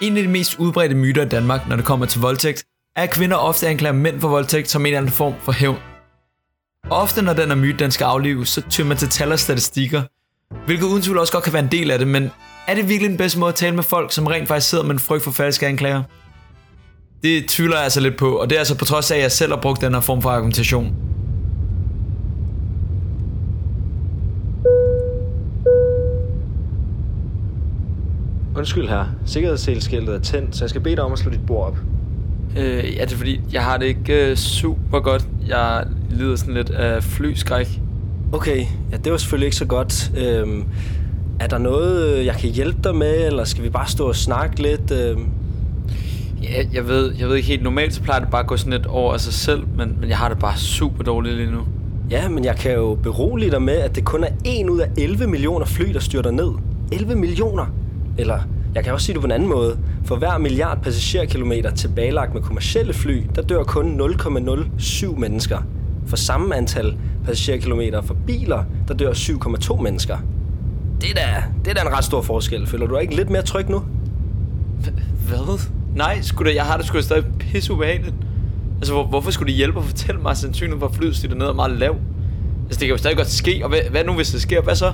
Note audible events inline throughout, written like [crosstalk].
En af de mest udbredte myter i Danmark, når det kommer til voldtægt, er, at kvinder ofte anklager mænd for voldtægt som en eller anden form for hævn. Og ofte når den er myte, den skal aflives, så tyr man til tal og statistikker, hvilket uden tvivl også godt kan være en del af det, men er det virkelig den bedste måde at tale med folk, som rent faktisk sidder med en frygt for falske anklager? Det tvivler jeg altså lidt på, og det er altså på trods af, at jeg selv har brugt den her form for argumentation. Undskyld her. Sikkerhedsselskiltet er tændt, så jeg skal bede dig om at slå dit bord op. Øh, ja, det er fordi, jeg har det ikke øh, super godt. Jeg lider sådan lidt af flyskræk. Okay, ja, det var selvfølgelig ikke så godt. Øhm, er der noget, øh, jeg kan hjælpe dig med, eller skal vi bare stå og snakke lidt? Øhm? Ja, jeg ved, jeg ved ikke helt. Normalt så plejer det bare at gå sådan lidt over af sig selv, men, men jeg har det bare super dårligt lige nu. Ja, men jeg kan jo berolige dig med, at det kun er 1 ud af 11 millioner fly, der styrter ned. 11 millioner! Eller jeg kan også sige det på en anden måde. For hver milliard passagerkilometer tilbagelagt med kommercielle fly, der dør kun 0,07 mennesker. For samme antal passagerkilometer for biler, der dør 7,2 mennesker. Det er, da, det er da en ret stor forskel. Føler du ikke lidt mere tryg nu? Hvad? Nej, skulle da, jeg har det sgu stadig pisse ubehageligt. Altså, hvor, hvorfor skulle det hjælpe at fortælle mig, at sandsynligheden for flyet ned er meget lav? Altså, det kan jo stadig godt ske, og hvad, hvad nu, hvis det sker? Hvad så?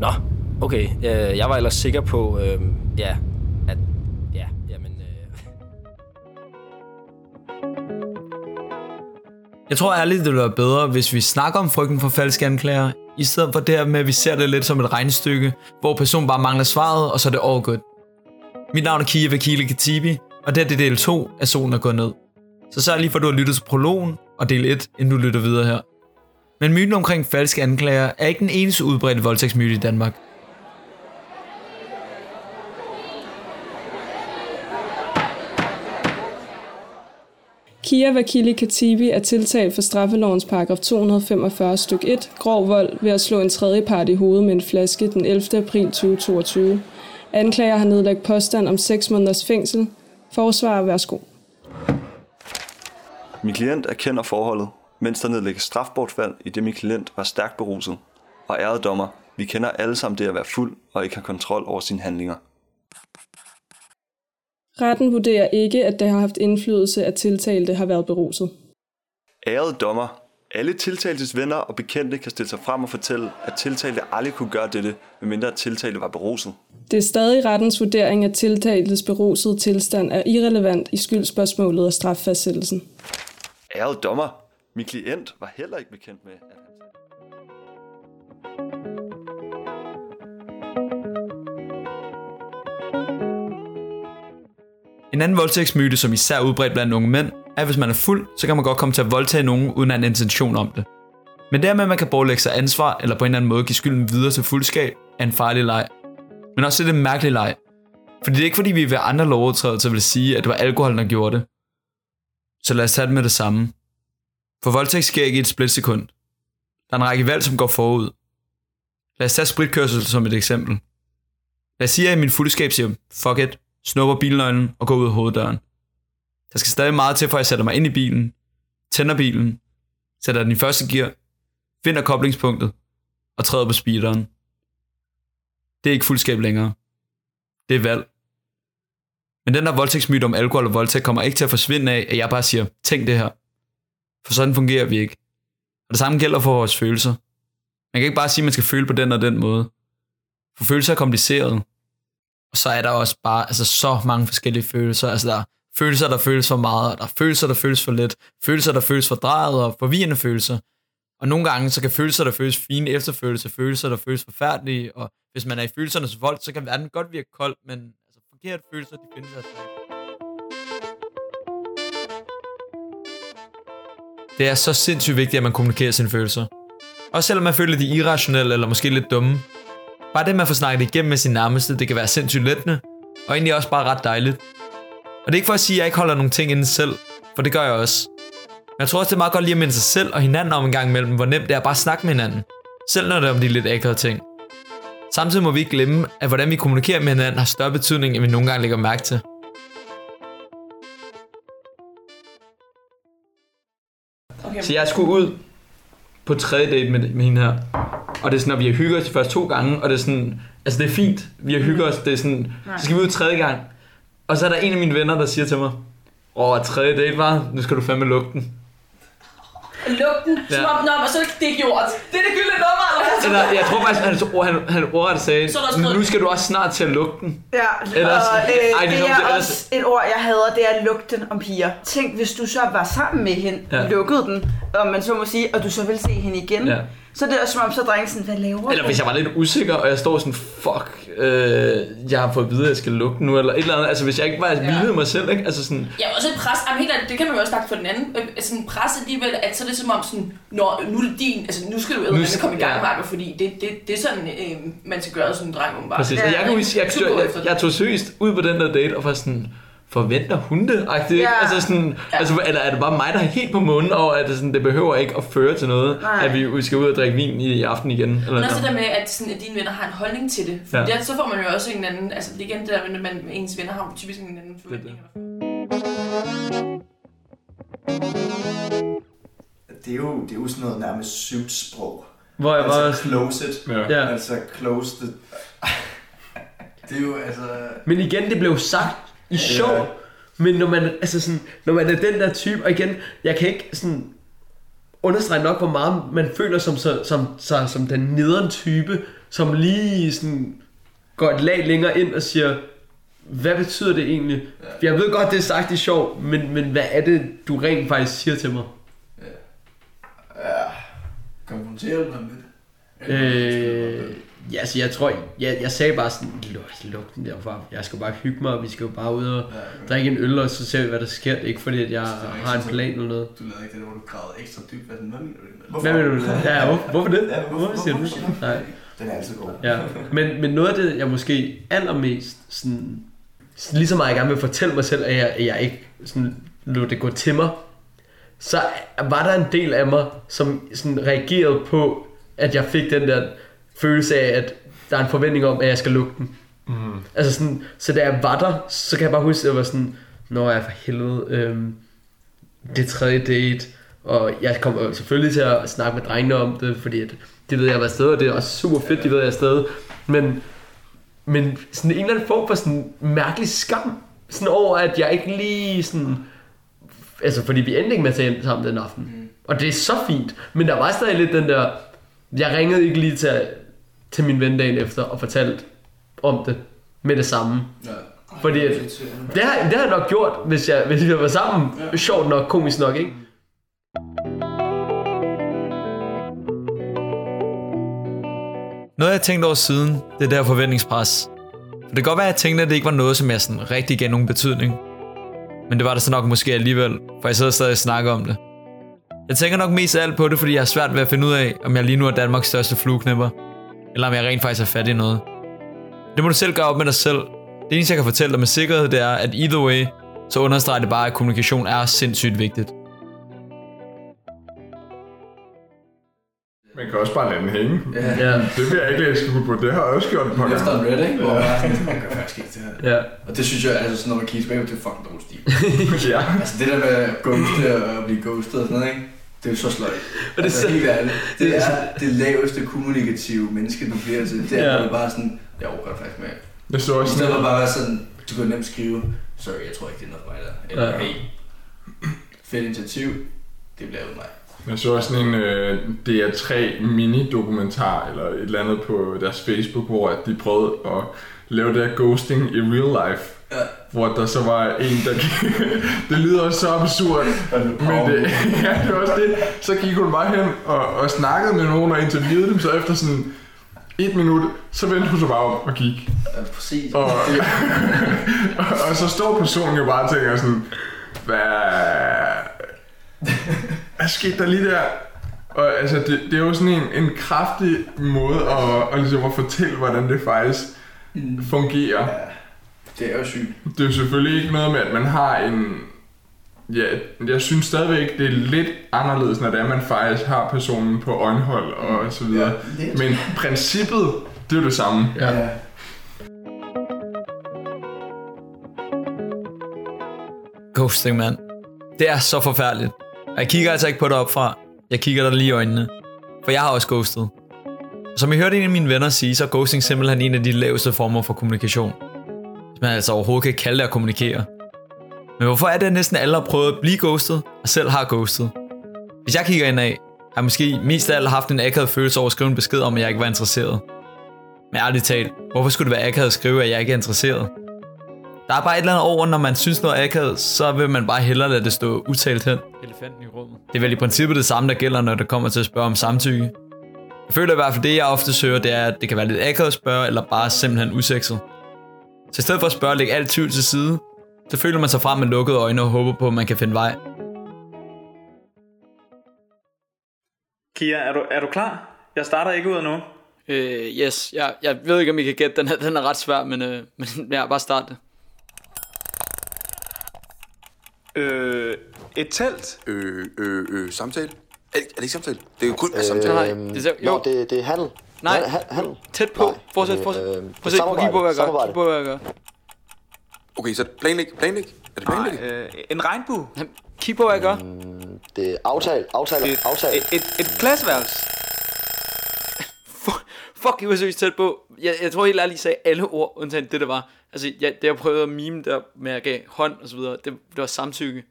Nå, okay. Øh, jeg var ellers sikker på, øh, ja, at, ja, jamen, øh, Jeg tror ærligt, det ville være bedre, hvis vi snakker om frygten for falske anklager, i stedet for det her med, at vi ser det lidt som et regnestykke, hvor personen bare mangler svaret, og så er det overgået. Mit navn er Kia Vakile Katibi, og det er det del 2 af Solen er gået ned. Så sørg lige for, at du har lyttet til prologen og del 1, inden du lytter videre her. Men myten omkring falske anklager er ikke den eneste udbredte voldtægtsmyte i Danmark. Kia Vakili Katibi er tiltalt for straffelovens paragraf 245 styk 1, grov vold ved at slå en tredje part i hovedet med en flaske den 11. april 2022. Anklager har nedlagt påstand om 6 måneders fængsel. Forsvarer, værsgo. Min klient erkender forholdet, mens der nedlægges strafbortfald i det min klient var stærkt beruset. Og ærede dommer, vi kender alle sammen det at være fuld og ikke har kontrol over sine handlinger. Retten vurderer ikke, at det har haft indflydelse, at tiltalte har været beruset. Ærede dommer, alle tiltaltes venner og bekendte kan stille sig frem og fortælle, at tiltalte aldrig kunne gøre dette, medmindre at tiltalte var beruset. Det er stadig rettens vurdering, at tiltaltes berusede tilstand er irrelevant i skyldspørgsmålet og straffastsættelsen. Ærede dommer, min klient var heller ikke bekendt med, at En anden voldtægtsmyte, som især er udbredt blandt unge mænd, er, at hvis man er fuld, så kan man godt komme til at voldtage nogen uden en intention om det. Men dermed, at man kan bortlægge sig ansvar eller på en eller anden måde give skylden videre til fuldskab, er en farlig leg. Men også det en mærkelig leg. Fordi det er ikke fordi, vi ved andre lovovertrædelser vil sige, at det var alkoholen, der gjorde det. Så lad os tage det med det samme. For voldtægt sker ikke i et splitsekund. Der er en række valg, som går forud. Lad os tage spritkørsel som et eksempel. Lad os sige, at i min fuldskab siger, fuck it, snupper bilnøglen og går ud af hoveddøren. Der skal stadig meget til, for jeg sætter mig ind i bilen, tænder bilen, sætter den i første gear, finder koblingspunktet og træder på speederen. Det er ikke fuldskab længere. Det er valg. Men den der voldtægtsmyte om alkohol og voldtægt kommer ikke til at forsvinde af, at jeg bare siger, tænk det her. For sådan fungerer vi ikke. Og det samme gælder for vores følelser. Man kan ikke bare sige, at man skal føle på den og den måde. For følelser er kompliceret. Så er der også bare altså, så mange forskellige følelser. Altså, der er følelser, der føles for meget, og der er følelser, der føles for lidt. Følelser, der føles for drejet og forvirrende følelser. Og nogle gange, så kan følelser, der føles fine efterfølelse, følelser, der føles forfærdelige, og hvis man er i følelsernes vold, så kan verden godt virke kold, men altså, forkerte følelser, de findes altså ikke. Det er så sindssygt vigtigt, at man kommunikerer sine følelser. Også selvom man føler, de er irrationelle eller måske lidt dumme. Bare det, man får snakket igennem med sin nærmeste, det kan være sindssygt lettende, og egentlig også bare ret dejligt. Og det er ikke for at sige, at jeg ikke holder nogle ting inden selv, for det gør jeg også. Men jeg tror også, det er meget godt lige at minde sig selv og hinanden om en gang imellem, hvor nemt det er bare at snakke med hinanden. Selv når det er om de lidt ækrede ting. Samtidig må vi ikke glemme, at hvordan vi kommunikerer med hinanden har større betydning, end vi nogle gange lægger mærke til. Okay. Så jeg skulle ud på tredje date med, med hende her. Og det er sådan, at vi har hygget os de første to gange, og det er sådan, altså det er fint, vi har hygget os, det er sådan, så skal vi ud tredje gang. Og så er der en af mine venner, der siger til mig, åh, tredje date var, nu skal du fandme lugte den. Lugten, som Ja. om, nå, men så er det- er gjort. Det er det gyldne nummer, eller hvad? Eller, jeg tror faktisk, ord, han, han ordret sagde, Så nu skal du også snart til at lugte den. Ja, Ellers- og øh, Ej, det er det som er det- ellers- også et ord, jeg hader, det er lugten om piger. Tænk, hvis du så var sammen med hende, ja. lukkede den, og man så må sige, og du så vil se hende igen, Ja. Ja. så er det også som om, så er drengen sådan, hvad laver Eller hvis jeg var lidt usikker, og jeg står sådan, fuck, øh, jeg har fået at vide, at jeg skal lugte nu, eller et eller andet. Altså hvis jeg ikke var vildet mig selv, ikke? Altså sådan, Ja, også et pres. Jamen, helt ærligt, det kan man jo også snakke for den anden. Øh, Sådan en pres alligevel, at så er det som om sådan, Nå, nu er det din, altså nu skal du Nu eddermame skal- komme i gang, ja. Marco, fordi det, det, det er sådan, øh, man skal gøre sådan en dreng åbenbart. præcis. Og jeg kan huske, jeg, jeg, jeg, jeg tog seriøst ud på den der date, og var sådan, forventer hun det? Ja. Altså sådan, Ja. altså, eller er det bare mig, der er helt på munden over, at det, sådan, det behøver ikke at føre til noget, Nej. at vi, vi skal ud og drikke vin i, i aften igen? Eller Men også noget. det der med, at, sådan, at dine venner har en holdning til det. For Ja. der, så får man jo også en anden, altså det igen det der med, at man, ens venner har typisk en anden forventning. Det er jo, det er jo sådan noget nærmest sygt sprog. Hvor jeg var Altså sådan, close it. Ja. ja. Altså close the... [laughs] Det er jo altså... Men igen, det blev sagt i sjov. Ja. Men når man, altså sådan, når man er den der type, og igen, jeg kan ikke sådan understrege nok, hvor meget man føler som, som, som, som, som den nederen type, som lige sådan går et lag længere ind og siger, hvad betyder det egentlig? Jeg ved godt, det er sagt i sjov, men, men hvad er det, du rent faktisk siger til mig? Ja, konfronterer du dig med det? Øh, ja, altså jeg tror, jeg, jeg sagde bare sådan, luk, luk den derfra. Jeg skal bare hygge mig, og vi skal jo bare ud og drikke en øl, og så ser vi, hvad der sker. Det er ikke fordi, at jeg har en plan eller noget. Du lavede ikke det, hvor du gravede ekstra dybt. Hvad, mener du? Hvad mener du? Ja, hvor, hvorfor det? Ja, hvorfor, Hvorfor siger du hvorfor, det? Nej. Den er altid god. Ja, men, men noget af det, jeg måske allermest sådan, lige så meget gerne vil fortælle mig selv, at jeg, at jeg ikke sådan, lod det gå til mig, så var der en del af mig, som sådan reagerede på, at jeg fik den der følelse af, at der er en forventning om, at jeg skal lukke den. Mm. Altså sådan, så da jeg var der, så kan jeg bare huske, at jeg var sådan, Nå jeg for helvede, øhm, det er tredje date, og jeg kommer jo selvfølgelig til at snakke med drengene om det, fordi at, det ved jeg, jeg var afsted, og det er også super fedt, de ved, jeg er afsted. Men, men sådan en eller anden form for sådan mærkelig skam, sådan over, at jeg ikke lige sådan, altså fordi vi endte ikke med at tage sammen den aften. Mm. Og det er så fint, men der var stadig lidt den der, jeg ringede ikke lige til, til min ven dagen efter og fortalte om det med det samme. Ja. Fordi at, det, har, det har jeg nok gjort, hvis, jeg, hvis vi var sammen. Ja. Sjovt nok, komisk nok, ikke? Noget jeg tænkte over siden, det er der forventningspres. For det kan godt være, at jeg tænkte, at det ikke var noget, som jeg sådan rigtig gav nogen betydning. Men det var der så nok måske alligevel, for jeg sidder stadig og snakker om det. Jeg tænker nok mest af alt på det, fordi jeg har svært ved at finde ud af, om jeg lige nu er Danmarks største flueknipper. Eller om jeg rent faktisk er fat i noget. Det må du selv gøre op med dig selv. Det eneste, jeg kan fortælle dig med sikkerhed, det er, at either way, så understreger det bare, at kommunikation er sindssygt vigtigt. Man kan også bare lade den hænge. Ja. Ja. Det vil jeg ikke læse på. Det har jeg også gjort et par Efter en red, ikke? Hvor man er sådan, man gør faktisk ikke det her. Ja. Og det synes jeg, altså sådan, når man kigger tilbage, det er fucking dårlig stil. [laughs] ja. altså det der med at ghoste og blive ghostet og sådan noget, ikke? Det er jo så sløjt. det er altså, så- helt ærligt. Det det er det laveste kommunikative menneske, du bliver til. Det er, Ja. du bare sådan, jeg overgår det faktisk med. Så I også stedet for sådan, bare være sådan, du kan nemt skrive, sorry, jeg tror ikke, det er noget for mig der. Eller, Ja. hey, fedt initiativ, det bliver uden mig. Jeg så også sådan en øh, DR3 mini-dokumentar eller et eller andet på deres Facebook, hvor at de prøvede at lave det her ghosting i real life. Ja. Hvor der så var en, der [laughs] Det lyder også så absurd. Men det, [laughs] ja, det var også det. Så gik hun bare hen og, og snakkede med nogen og interviewede dem, så efter sådan et minut, så vendte hun sig bare om og gik. Ja, præcis. Og, og, [laughs] og så står personen jo bare og tænker sådan, hvad, hvad skete der lige der? Og altså, det, det er jo sådan en, en kraftig måde at, at, ligesom at fortælle, hvordan det faktisk fungerer. ja, det er jo sygt. Det er jo selvfølgelig ikke noget med, at man har en... Ja, jeg synes stadigvæk, det er lidt anderledes, når det er, man faktisk har personen på øjenhold og så videre. Ja, lidt. Men princippet, det er det samme. Ja. Ja. Ghosting, mand. Det er så forfærdeligt. Og jeg kigger altså ikke på dig opfra. Jeg kigger dig lige i øjnene. For jeg har også ghostet. Som jeg hørte en af mine venner sige, så er ghosting simpelthen en af de laveste former for kommunikation. Hvis man altså overhovedet kan kalde det at kommunikere. Men hvorfor er det, at næsten alle har prøvet at blive ghostet, og selv har ghostet? Hvis jeg kigger ind af, har jeg måske mest af alt haft en akavet følelse over at skrive en besked om, at jeg ikke var interesseret. Men ærligt talt, hvorfor skulle det være akavet at skrive, at jeg ikke er interesseret? Der er bare et eller andet over, når man synes noget er akavet, så vil man bare hellere lade det stå utalt hen. Elefanten i rummet. Det er vel i princippet det samme, der gælder, når det kommer til at spørge om samtykke. Jeg føler i hvert fald, det jeg ofte søger, det er, at det kan være lidt akavet at spørge, eller bare simpelthen usekset. Så i stedet for at spørge og lægge alt tvivl til side, så føler man sig frem med lukkede øjne og håber på, at man kan finde vej. Kia, er du, er du klar? Jeg starter ikke ud af nu. Øh, yes, jeg, jeg ved ikke, om I kan gætte den her. Den er ret svær, men, øh, [laughs] men ja, bare start det. Øh, et telt. Øh, øh, øh, samtale? Er det, er det ikke samtale? Det er jo kun øh, samtale. Nej, det er, jo. Nå, det, det er handel. Nej, Ha- handel. tæt på. Nej, Fortsæt, øh, fortsæt. øh, prøv at kigge på, hvad jeg gør. samarbejde. Kig på, hvad jeg gør. Okay, så planlæg, planlæg. Er det planlæg? Nej, øh, en regnbue. Kig på, hvad jeg gør. Det er aftale, aftale, Et, aftale. et, et, et klasseværelse. [laughs] Fuck, I var seriøst tæt på. Jeg, jeg tror helt ærligt, I sagde alle ord, undtagen det, der var. Altså, jeg, det jeg prøvede at mime der med at gav hånd og så videre, det, det var samtykke.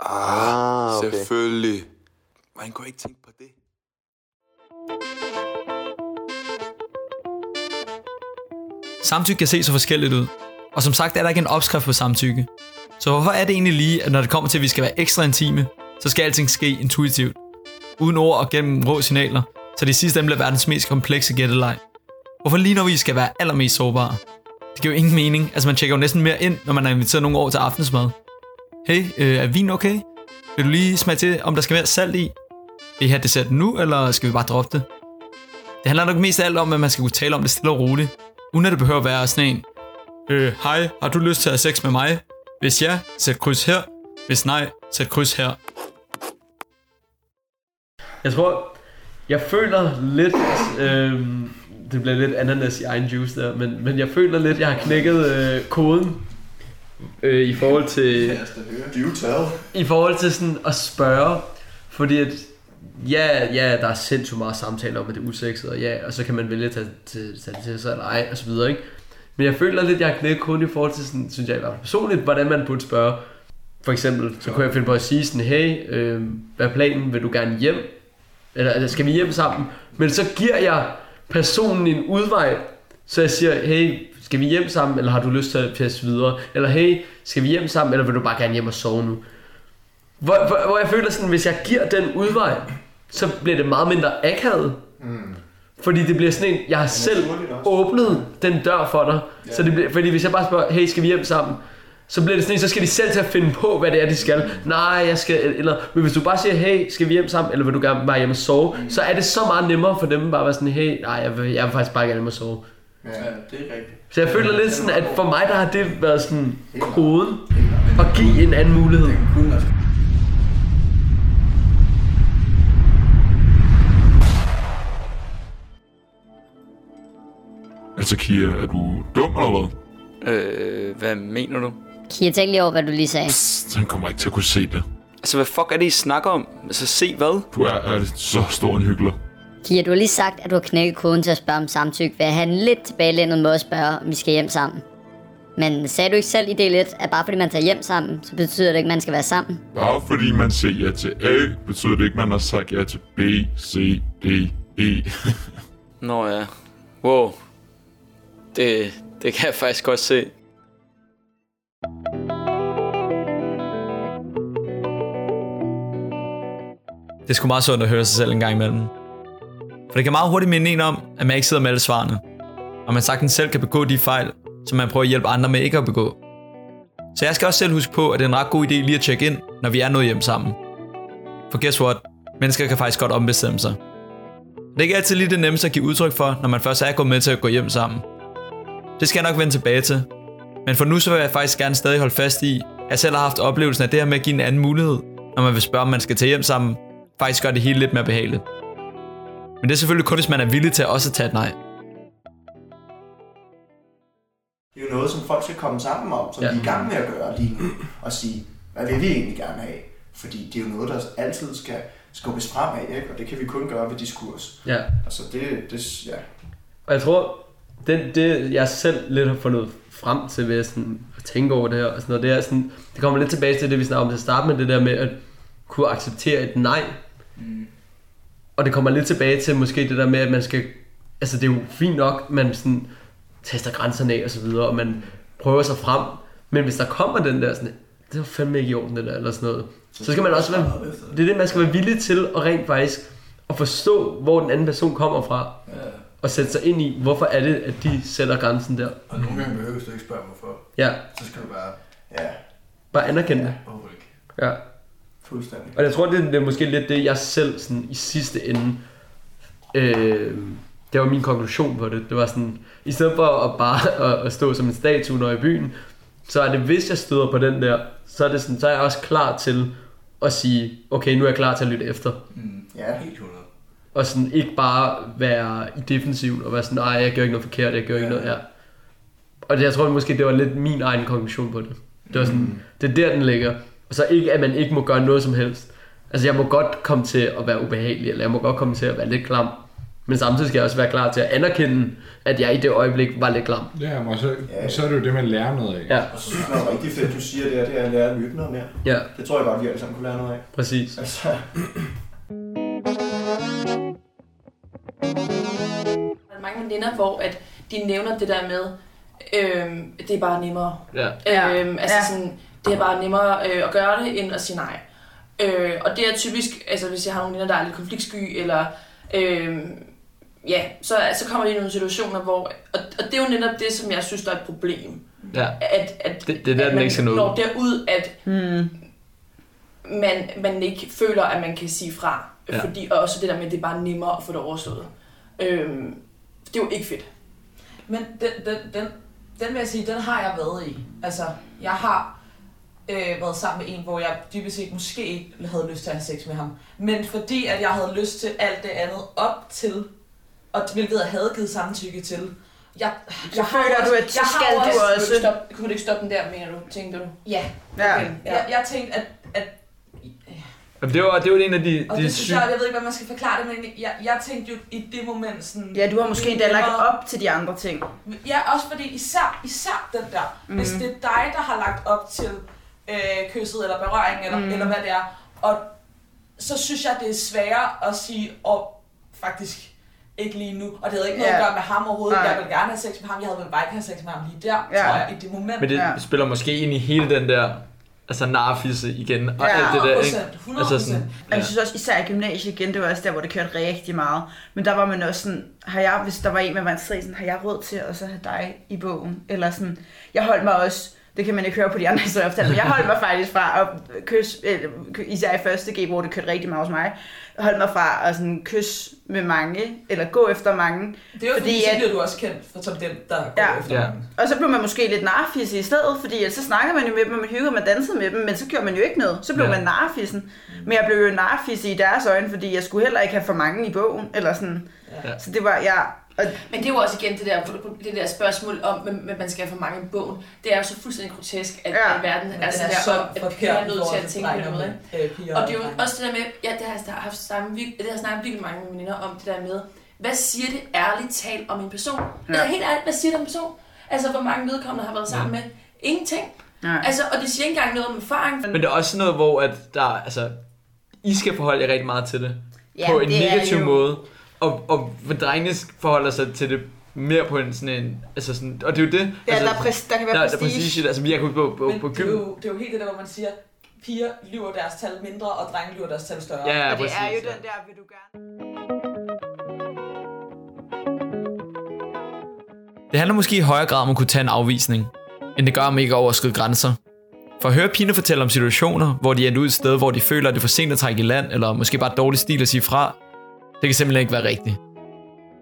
Ah, okay. Selvfølgelig. Man kunne ikke tænke på det. Samtykke kan se så forskelligt ud. Og som sagt er der ikke en opskrift på samtykke. Så hvorfor er det egentlig lige, at når det kommer til, at vi skal være ekstra intime, så skal alting ske intuitivt? Uden ord og gennem rå signaler, så det sidste dem bliver verdens mest komplekse gætteleg. Hvorfor lige når vi skal være allermest sårbare? Det giver jo ingen mening. Altså man tjekker jo næsten mere ind, når man har inviteret nogen over til aftensmad. Hey, øh, er vin okay? Vil du lige smage til, om der skal være salt i? Vil I have dessert nu, eller skal vi bare droppe det? Det handler nok mest af alt om, at man skal kunne tale om det stille og roligt. Uden at det behøver at være sådan en, øh, hej, har du lyst til at have sex med mig? Hvis ja, sæt kryds her. Hvis nej, sæt kryds her. Jeg tror, jeg føler lidt, øh, det bliver lidt ananas i egen juice der, men, men jeg føler lidt, jeg har knækket øh, koden øh, i forhold til... Do tell. I forhold til sådan at spørge, fordi at, ja, ja, der er sindssygt meget samtale om, at det er usekset, og ja, og så kan man vælge at tage, til, tage det til sig eller ej, og så videre, ikke? Men jeg føler lidt, jeg har knækket koden i forhold til sådan, synes jeg i hvert fald personligt, hvordan man burde spørge. For eksempel, så kunne jeg finde på at sige sådan, hey, øh, hvad er planen, vil du gerne hjem? Eller, eller skal vi hjem sammen? Men så giver jeg personen en udvej, så jeg siger, hey, skal vi hjem sammen, eller har du lyst til at passe videre? Eller hey, skal vi hjem sammen, eller vil du bare gerne hjem og sove nu? Hvor, hvor, hvor jeg føler sådan, hvis jeg giver den udvej, så bliver det meget mindre akavet. Mm. Fordi det bliver sådan en, jeg har selv åbnet den dør for dig. Ja. Så det bliver, fordi hvis jeg bare spørger, hey, skal vi hjem sammen? Så bliver det sådan en, så skal de selv til at finde på, hvad det er, de skal. Nej, jeg skal, eller, men hvis du bare siger, hey, skal vi hjem sammen, eller vil du gerne bare hjem og sove, mm. så er det så meget nemmere for dem bare at være sådan, hey, nej, jeg vil, jeg vil faktisk bare gerne hjem og sove. Ja, det er rigtigt. Så jeg føler lidt sådan, at for mig, der har det været sådan koden, at give en anden mulighed. Altså Kia, er du dum eller hvad? Øh, hvad mener du? Kia, tænk lige over, hvad du lige sagde. Han kommer ikke til at kunne se det. Altså, hvad fuck er det, I snakker om? Altså, se hvad? Du er, er så stor en hyggelig. Kia, du har lige sagt, at du har knækket koden til at spørge om samtykke ved at have en lidt tilbagelænet måde at spørge, om vi skal hjem sammen. Men sagde du ikke selv i del 1, at bare fordi man tager hjem sammen, så betyder det ikke, at man skal være sammen? Bare fordi man siger ja til A, betyder det ikke, at man har sagt ja til B, C, D, E. [laughs] Nå ja. Wow. Det, det kan jeg faktisk godt se. Det er sgu meget sundt at høre sig selv en gang imellem. For det kan meget hurtigt minde en om, at man ikke sidder med alle svarene. Og man sagtens selv kan begå de fejl, som man prøver at hjælpe andre med ikke at begå. Så jeg skal også selv huske på, at det er en ret god idé lige at tjekke ind, når vi er nået hjem sammen. For guess what? Mennesker kan faktisk godt ombestemme sig. Det er ikke altid lige det nemmeste at give udtryk for, når man først er gået med til at gå hjem sammen. Det skal jeg nok vende tilbage til. Men for nu så vil jeg faktisk gerne stadig holde fast i, at jeg selv har haft oplevelsen af det her med at give en anden mulighed, når man vil spørge, om man skal tage hjem sammen, faktisk gør det hele lidt mere behageligt. Men det er selvfølgelig kun, hvis man er villig til at også tage et nej. Det er jo noget, som folk skal komme sammen om, som Ja. de er i gang med at gøre lige nu, og sige, hvad vil vi egentlig gerne have? Fordi det er jo noget, der altid skal skubbes fremad, ikke? og det kan vi kun gøre ved diskurs. Ja. Altså det, det ja. Og jeg tror, det, det jeg selv lidt har fundet frem til ved sådan, at tænke over det her, og sådan noget, det er sådan, det kommer lidt tilbage til det, vi snakker om til at starte med, det der med at kunne acceptere et nej. Mm. Og det kommer lidt tilbage til måske det der med, at man skal, altså det er jo fint nok, man sådan tester grænserne af og så videre, og man prøver sig frem, men hvis der kommer den der sådan, det var fandme ikke i orden det der, eller sådan noget, så skal man også være, det er det, man skal være villig til at rent faktisk at forstå, hvor den anden person kommer fra, Ja. og sætte sig ind i, hvorfor er det, at de sætter grænsen der. Og nogle gange behøver du ikke spørge hvorfor. Ja. Så skal du bare... Ja. Bare anerkende det. Ikke? Ja. Fuldstændig. Og jeg tror, det, det er måske lidt det, jeg selv sådan, i sidste ende, øh, det var min konklusion på det. Det var sådan, i stedet for at bare [laughs] at, at stå som en statue, når i byen, så er det, hvis jeg støder på den der, så er, det sådan, så er jeg også klar til at sige, okay, nu er jeg klar til at lytte efter. Mm. Ja. Helt 100. Og sådan ikke bare være i defensivt og være sådan, nej, jeg gør ikke noget forkert, jeg gør ikke noget, ja. Og det, jeg tror måske, det var lidt min egen konklusion på det. Det var sådan, Mm. det er der, den ligger. Og så ikke, at man ikke må gøre noget som helst. Altså, jeg må godt komme til at være ubehagelig, eller jeg må godt komme til at være lidt klam. Men samtidig skal jeg også være klar til at anerkende, at jeg i det øjeblik var lidt klam. Ja, og så, så er det jo det, man lærer noget af. Ja. Og så synes jeg noget rigtig fedt, du siger det, er, det er at lære at lytte noget mere. Ja. Det tror jeg godt, vi alle sammen kunne lære noget af. Præcis. Altså, Der er mange veninder, hvor at de nævner det der med, øhm, det er bare nemmere. Ja. Øhm, altså Ja. sådan, det er bare nemmere øh, at gøre det, end at sige nej. Øh, og det er typisk, altså hvis jeg har nogle venner, der er lidt konfliktsky, eller øh, ja, så, så kommer de i nogle situationer, hvor, og, og det er jo netop det, som jeg synes, der er et problem. Ja. At, at, Det- det er der, at den man ikke skal nå ud. når derud, at hmm. man, man ikke føler, at man kan sige fra. Ja. Ja. Fordi og også det der med, at det er bare nemmere at få det overstået. Øhm, det er jo ikke fedt. Men den, den, den, den vil jeg sige, den har jeg været i. Altså, jeg har øh, været sammen med en, hvor jeg dybest set måske ikke havde lyst til at have sex med ham. Men fordi, at jeg havde lyst til alt det andet op til, og hvilket jeg havde givet samtykke til. Jeg, Så føler du, at så jeg har skal du Kunne du også- ikke stoppe, kunne du ikke stoppe den der, mener du? Tænkte du? Ja. Ja. Okay. Jeg, jeg tænkte, at, at Jamen, det var, det var en af de, og de det synes syge... jeg, jeg ved ikke, hvad man skal forklare det, men jeg, jeg tænkte jo i det moment sådan... Ja, du har måske endda lagt op til de andre ting. Ja, også fordi især, især den der, mm. hvis Mhm. det er dig, der har lagt op til øh, kysset eller berøring, eller, mm. eller hvad det er, og så synes jeg, det er sværere at sige, og faktisk ikke lige nu, og det havde ikke noget Ja. at gøre med ham overhovedet, Nej. jeg ville gerne have sex med ham, jeg havde vel bare ikke have sex med ham lige der, Ja. tror jeg, i det moment. Men det ja. spiller måske ind i hele den der altså narfisse igen, og Ja. alt det der, ikke? 100%, 100%. Altså sådan, Og jeg synes også, især i gymnasiet igen, det var også der, hvor det kørte rigtig meget. Men der var man også sådan, har jeg, hvis der var en med mig, sådan, har jeg råd til at så have dig i bogen? Eller sådan, jeg holdt mig også, det kan man ikke høre på de andre jeg fortalte, men jeg holdt mig faktisk fra at kysse, eller, især i første G, hvor det kørte rigtig meget hos mig, jeg holdt mig fra at sådan kysse med mange, eller gå efter mange. Det er jo fordi, fordi så bliver du også kendt for, som den, der går Ja. efter Ja. ham. Og så blev man måske lidt narfisse i stedet, fordi så snakkede man jo med dem, og man hyggede, man dansede med dem, men så gjorde man jo ikke noget. Så blev Ja. man narfissen. Men jeg blev jo narfisse i deres øjne, fordi jeg skulle heller ikke have for mange i bogen, eller sådan. Ja. Så det var, ja... Men det er jo også igen det der, det der spørgsmål om, at man skal have for mange i bogen. Det er jo så fuldstændig grotesk, at Ja. ja. verden er sådan er der, så om, at piger er nødt til at tænke på og, øh, Og det er jo også det der med, ja, det har jeg haft samme, det har snakket virkelig mange veninder om, det der med, hvad siger det ærligt talt om en person? Ja. Altså helt ærligt, hvad siger det om en person? Altså, hvor mange vedkommende har været sammen med? Ingenting. Nej. Altså, og det siger ikke engang noget om erfaring. Men det er også noget, hvor at der, altså, I skal forholde jer rigtig meget til det. Ja, på en det negativ jo- måde. Og, og drengene forholder sig til det mere på en sådan en, altså sådan, og det er jo det. Ja, altså, der er pres- der kan være der, Der er prestige. prestige, altså jeg kunne på, på, Men på det, er gym. jo, det er jo helt det der, hvor man siger, piger lyver deres tal mindre, og drenge lyver deres tal større. Ja, ja, og det er præcis, jo ja. den der, vil du gerne... Det handler måske i højere grad om at kunne tage en afvisning, end det gør om ikke at overskride grænser. For at høre Pine fortælle om situationer, hvor de er ud et sted, hvor de føler, at det er for sent at trække i land, eller måske bare dårlig stil at sige fra, det kan simpelthen ikke være rigtigt.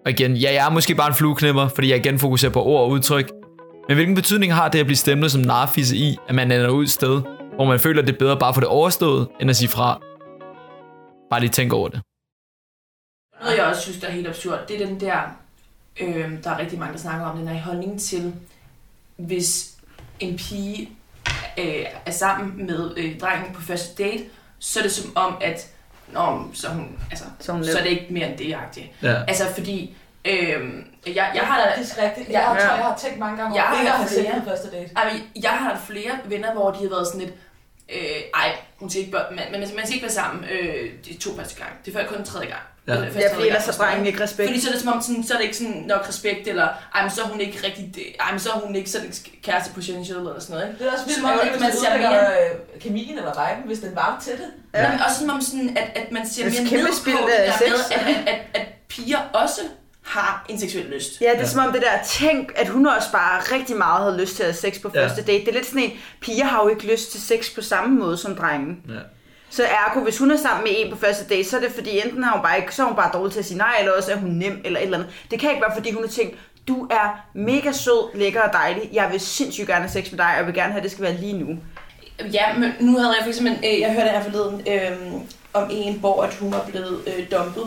Og igen, ja, jeg er måske bare en flueknipper, fordi jeg igen fokuserer på ord og udtryk. Men hvilken betydning har det at blive stemplet som narfisse i, at man ender ud et sted, hvor man føler, at det er bedre bare for det overstået, end at sige fra? Bare lige tænk over det. Noget, jeg også synes, der er helt absurd, det er den der, øh, der er rigtig mange, der snakker om, den her holdning til, hvis en pige øh, er sammen med øh, drengen på første date, så er det som om, at Nå, så er hun, altså, Så er hun så er det ikke mere end det, agtigt. Ja. Altså, fordi, øhm, jeg, jeg har da... faktisk rigtigt. Jeg har- tror, jeg har tænkt mange gange jeg over, har sex flere, på første date. Men jeg har da flere venner, hvor de har været sådan lidt, øh, ej, hun skal ikke, man, man, man skal ikke være sammen øh, de to første gang. Det er før kun tredje gang. Ja. Ja, fordi ellers har drengen ikke respekt. Fordi så er det som om, sådan, så er det ikke sådan nok respekt, eller ej, men så er hun ikke rigtig, ej, men så er hun ikke sådan kæreste potential eller sådan noget. Ikke? Det er også vildt Som om, at man ser mere... øh, kemien eller viben, hvis den var til det. Ja. Men også som om sådan, at, at man ser Det er mere kæmpe ned på det der med, at, at, at, at piger også har en seksuel lyst. Ja, det er som om det der, tænk, at hun også bare rigtig meget havde lyst til at have sex på Ja. første date. Det er lidt sådan en, piger har jo ikke lyst til sex på samme måde som drengen. Ja. Så ergo, hvis hun er sammen med en på første date, så er det fordi, enten har hun bare ikke, så er hun bare dårlig til at sige nej, eller også er hun nem, eller et eller andet. Det kan ikke være, fordi hun har tænkt, du er mega sød, lækker og dejlig. Jeg vil sindssygt gerne have sex med dig, og jeg vil gerne have, at det skal være lige nu. Ja, men nu havde jeg for eksempel, øh, jeg hørte her forleden øh, om en, hvor at hun var blevet øh, dumpet.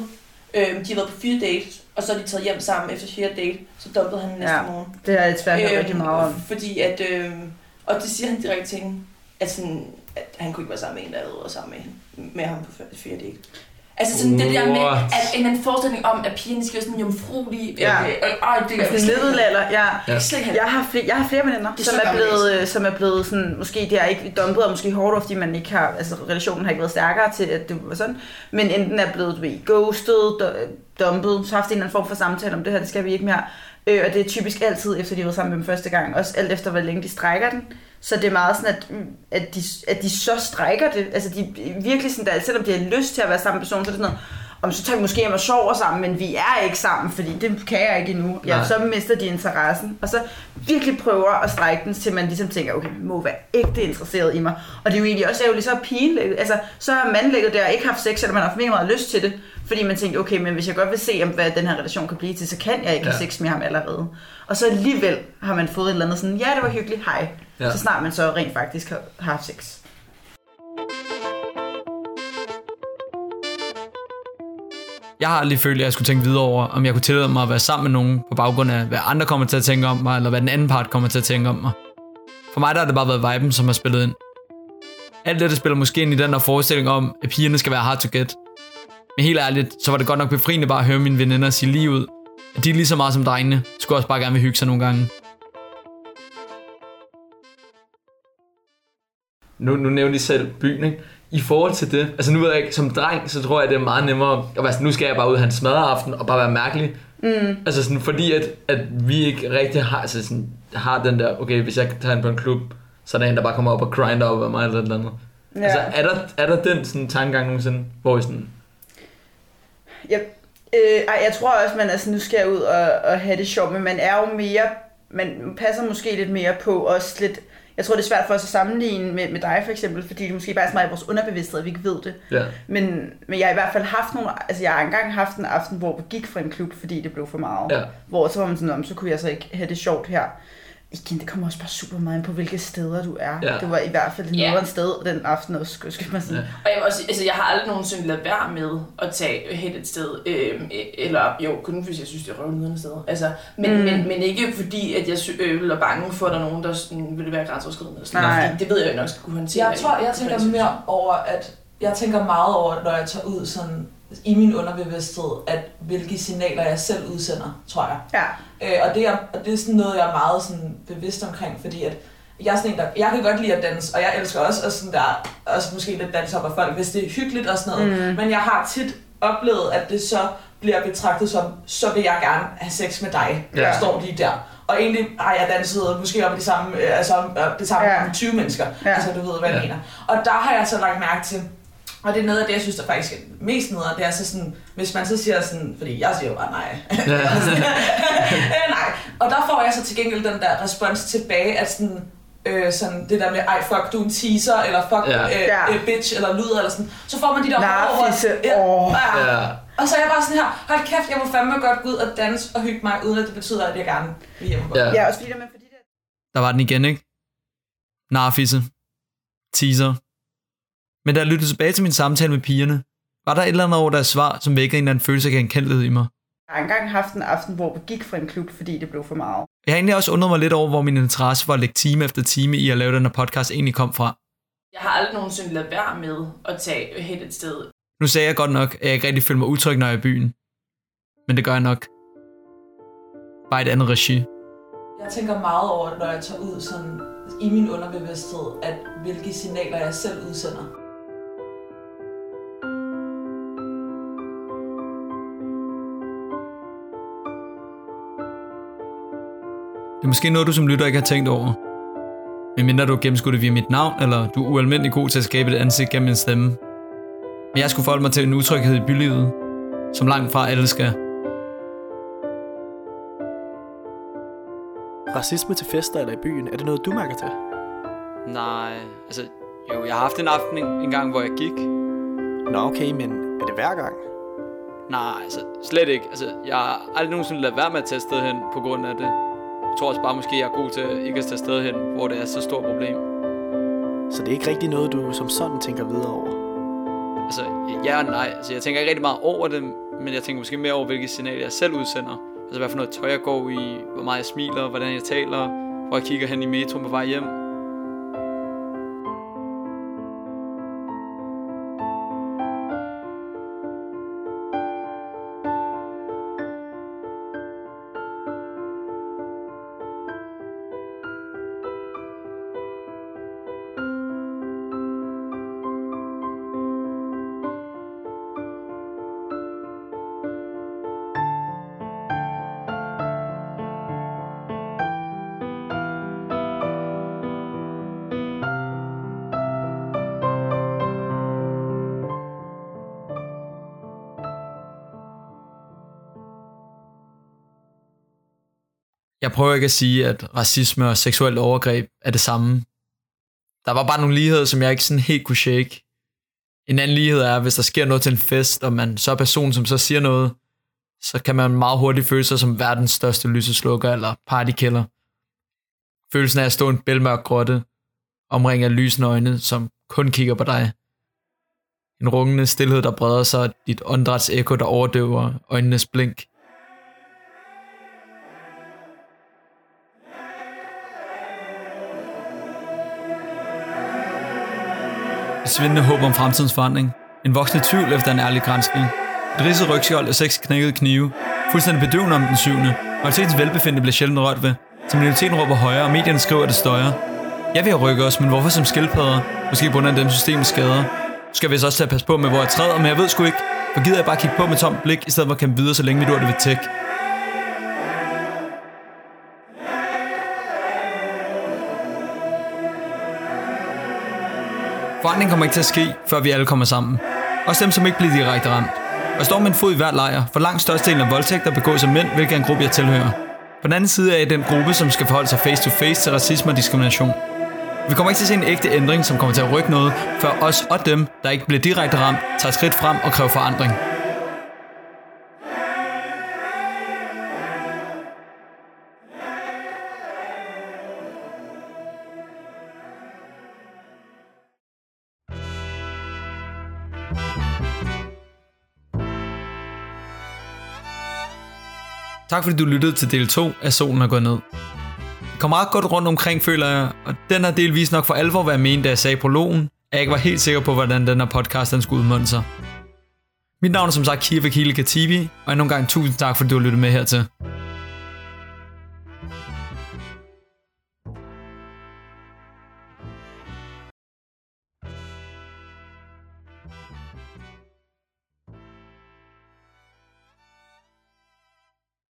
Øh, de har været på fire dates, og så er de taget hjem sammen efter fire date, så dumpede han næste Ja, morgen. det har jeg desværre hørt rigtig meget om. Fordi at, øh, og det siger han direkte til hende, at, sådan, at han kunne ikke være sammen med en, der havde været sammen med, hende, med ham på fire date. Altså sådan det der med, What? at en anden forestilling om, at pigerne skal være sådan jomfruelige. Ja. Øh, øh, øh, det er Altså middelalder, ja. Ja. Jeg har flere, jeg har flere veninder, Det er som er, blevet, øh, som er blevet sådan, måske det er ikke dumpet, og måske hårdt, fordi man ikke har, altså relationen har ikke været stærkere til, at det var sådan, men enten er blevet, du ved, ghostet, du- dumpet, så har haft en eller anden form for samtale om det her, det skal vi ikke mere. Øh, og det er typisk altid, efter de har været sammen med dem første gang, også alt efter, hvor længe de strækker den. Så det er meget sådan, at, at, de, at de så strækker det. Altså de virkelig sådan, der, selvom de har lyst til at være sammen med personen, så er det sådan noget, om så tager vi måske hjem og sover sammen, men vi er ikke sammen, fordi det kan jeg ikke endnu. Ja, Nej. så mister de interessen. Og så virkelig prøver at strække den, til man ligesom tænker, okay, må være ægte interesseret i mig. Og det er jo egentlig også ærgerligt, så er pigen altså så har manden ligget der ikke haft sex, selvom man har haft mega meget lyst til det. Fordi man tænkte, okay, men hvis jeg godt vil se, om hvad den her relation kan blive til, så kan jeg ikke have Ja. sex med ham allerede. Og så alligevel har man fået et eller andet sådan, ja, det var hyggeligt, hej. Ja. Så snart man så rent faktisk har, har haft sex. Jeg har aldrig følt, at jeg skulle tænke videre over, om jeg kunne tillade mig at være sammen med nogen på baggrund af, hvad andre kommer til at tænke om mig, eller hvad den anden part kommer til at tænke om mig. For mig der har det bare været viben, som har spillet ind. Alt det, der spiller måske ind i den der forestilling om, at pigerne skal være hard to get. Men helt ærligt, så var det godt nok befriende bare at høre mine veninder sige lige ud, at de lige så meget som drengene, skulle også bare gerne vil hygge sig nogle gange. Nu, nu nævnte I selv byen, ikke? I forhold til det, altså nu ved jeg ikke, som dreng, så tror jeg, det er meget nemmere at være sådan, nu skal jeg bare ud og have en smadreaften og bare være mærkelig. Mm. Altså sådan, fordi at, at vi ikke rigtig har, altså sådan, har den der, okay, hvis jeg tager ind på en klub, så er der en, der bare kommer op og grinder op af mig eller et eller andet. Ja. Altså, er der, er der den sådan tankegang nogensinde, hvor I sådan, Jeg, øh, ej, jeg tror også, man sådan, nu skal jeg ud og, og have det sjovt, men man er jo mere, man passer måske lidt mere på også lidt, jeg tror det er svært for os at sammenligne med, med dig for eksempel, fordi det måske bare er så meget i vores underbevidsthed, at vi ikke ved det. ja, Men, men jeg har i hvert fald haft nogle, altså jeg har engang haft en aften, hvor vi gik fra en klub, fordi det blev for meget. Ja. Hvor så var man sådan, så kunne jeg så ikke have det sjovt her. Igen, det kommer også bare super meget ind på, hvilke steder du er. Ja. Det var i hvert fald et Ja. yeah. sted den aften også, skal, skal man sige. Og jeg, også, altså, jeg har aldrig nogensinde ladet være med at tage hen et sted. Øh, eller jo, kun hvis jeg synes, det er røvnydende sted. Altså, men, Mm. men, men ikke fordi, at jeg øh, er bange for, at der er nogen, der sådan, vil være grænseoverskridende. Eller sådan, Nej. det ved jeg jo nok skal kunne håndtere. Jeg tror, jeg tænker mere over, at jeg tænker meget over, når jeg tager ud sådan i min underbevidsthed, at hvilke signaler jeg selv udsender, tror jeg. Ja. Øh, og, det er, og det er sådan noget, jeg er meget sådan bevidst omkring, fordi at jeg, er sådan en, der, jeg kan godt lide at danse, og jeg elsker også at sådan der, også måske lidt danse op af folk, hvis det er hyggeligt og sådan noget. Mm. Men jeg har tit oplevet, at det så bliver betragtet som, så vil jeg gerne have sex med dig. Ja. Jeg står lige der. Og egentlig har jeg danset måske op med de samme, øh, altså, det samme Ja. ja. 20 mennesker. Ja. Ja. Altså, du ved, hvad jeg Ja. mener. Og der har jeg så lagt mærke til, og det er noget af det, jeg synes, der faktisk er mest nederen, det er så sådan, hvis man så siger sådan, fordi jeg siger jo bare nej. [laughs] Øh, nej. Og der får jeg så til gengæld den der respons tilbage, at sådan, øh, sådan det der med, ej fuck, du er en teaser, eller fuck, Ja. ja. øh, Ja. øh, bitch, eller luder, eller sådan. Så får man de der Narfisse, Ja, ja. ja, Og så er jeg bare sådan her, hold kæft, jeg må fandme godt gå ud og danse og hygge mig, uden at det betyder, at jeg gerne vil hjem og gå. ja. Ja, også fordi der med, fordi det Der var den igen, ikke? Narfisse. Teaser. Men da jeg lyttede tilbage til min samtale med pigerne, var der et eller andet over deres svar, som vækkede en eller anden følelse af genkendelighed i mig. Jeg har engang haft en aften, hvor vi gik fra en klub, fordi det blev for meget. Jeg har egentlig også undret mig lidt over, hvor min interesse for at lægge time efter time i at lave den her podcast egentlig kom fra. Jeg har aldrig nogensinde ladet være med at tage hen et sted. Nu sagde jeg godt nok, at jeg ikke rigtig føler mig utryg, når jeg er i byen. Men det gør jeg nok. Bare et andet regi. Jeg tænker meget over, når jeg tager ud sådan, i min underbevidsthed, at hvilke signaler jeg selv udsender. Det er måske noget, du som lytter ikke har tænkt over. Men mindre du har gennemskuddet via mit navn, eller du er ualmindelig god til at skabe et ansigt gennem en stemme. Men jeg skulle forholde mig til en utryghed i bylivet, som langt fra alle skal. Racisme til fester eller i byen, er det noget, du mærker til? Nej, altså, jo, jeg har haft en aften en, en gang, hvor jeg gik. Nå okay, men er det hver gang? Nej, altså, slet ikke. Altså, jeg har aldrig nogensinde ladet være med at tage afsted hen på grund af det. Jeg tror også bare, måske jeg er god til ikke at tage afsted hen, hvor det er så stort problem. Så det er ikke rigtig noget, du som sådan tænker videre over? Altså, ja og nej. Altså, jeg tænker ikke rigtig meget over det, men jeg tænker måske mere over, hvilke signaler jeg selv udsender. Altså, hvad for noget tøj jeg går i, hvor meget jeg smiler, hvordan jeg taler, hvor jeg kigger hen i metroen på vej hjem. Jeg prøver ikke at sige, at racisme og seksuelt overgreb er det samme. Der var bare nogle ligheder, som jeg ikke sådan helt kunne shake. En anden lighed er, hvis der sker noget til en fest, og man så er person, som så siger noget, så kan man meget hurtigt føle sig som verdens største lyseslukker eller partykiller. Følelsen af at stå i en bælmørk grotte, omringet af lysende øjne, som kun kigger på dig. En rungende stillhed, der breder sig, dit åndedræts ekko, der overdøver øjnenes blink. Et svindende håb om fremtidens forandring. En voksende tvivl efter en ærlig grænskning. Et ridset rygskjold og seks knækkede knive. Fuldstændig bedøvende om den syvende. Majoritetens velbefindende bliver sjældent rørt ved. Som minoriteten råber højere, og medierne skriver, at det støjer. Jeg vil rykke os, men hvorfor som skildpadder? Måske på grund af dem systemet skader. Nu skal vi så også til at passe på med, hvor jeg træder, men jeg ved sgu ikke. For gider jeg bare kigge på med tomt blik, i stedet for at kæmpe videre, så længe vi dur det ved tech. Forandring kommer ikke til at ske, før vi alle kommer sammen. Også dem, som ikke bliver direkte ramt. Og jeg står med en fod i hver lejr, for langt størstedelen af voldtægter begås af mænd, hvilket er en gruppe, jeg tilhører. På den anden side er jeg den gruppe, som skal forholde sig face to face til racisme og diskrimination. Vi kommer ikke til at se en ægte ændring, som kommer til at rykke noget, før os og dem, der ikke bliver direkte ramt, tager skridt frem og kræver forandring. Tak fordi du lyttede til del 2 af Solen er gået ned. Det kom meget godt rundt omkring, føler jeg, og den har delvis nok for alvor været ment, da jeg sagde prologen, at jeg ikke var helt sikker på, hvordan den her podcast den skulle udmønte sig. Mit navn er som sagt Kiev Akile Katibi, og endnu en gang tusind tak, fordi du har lyttet med hertil.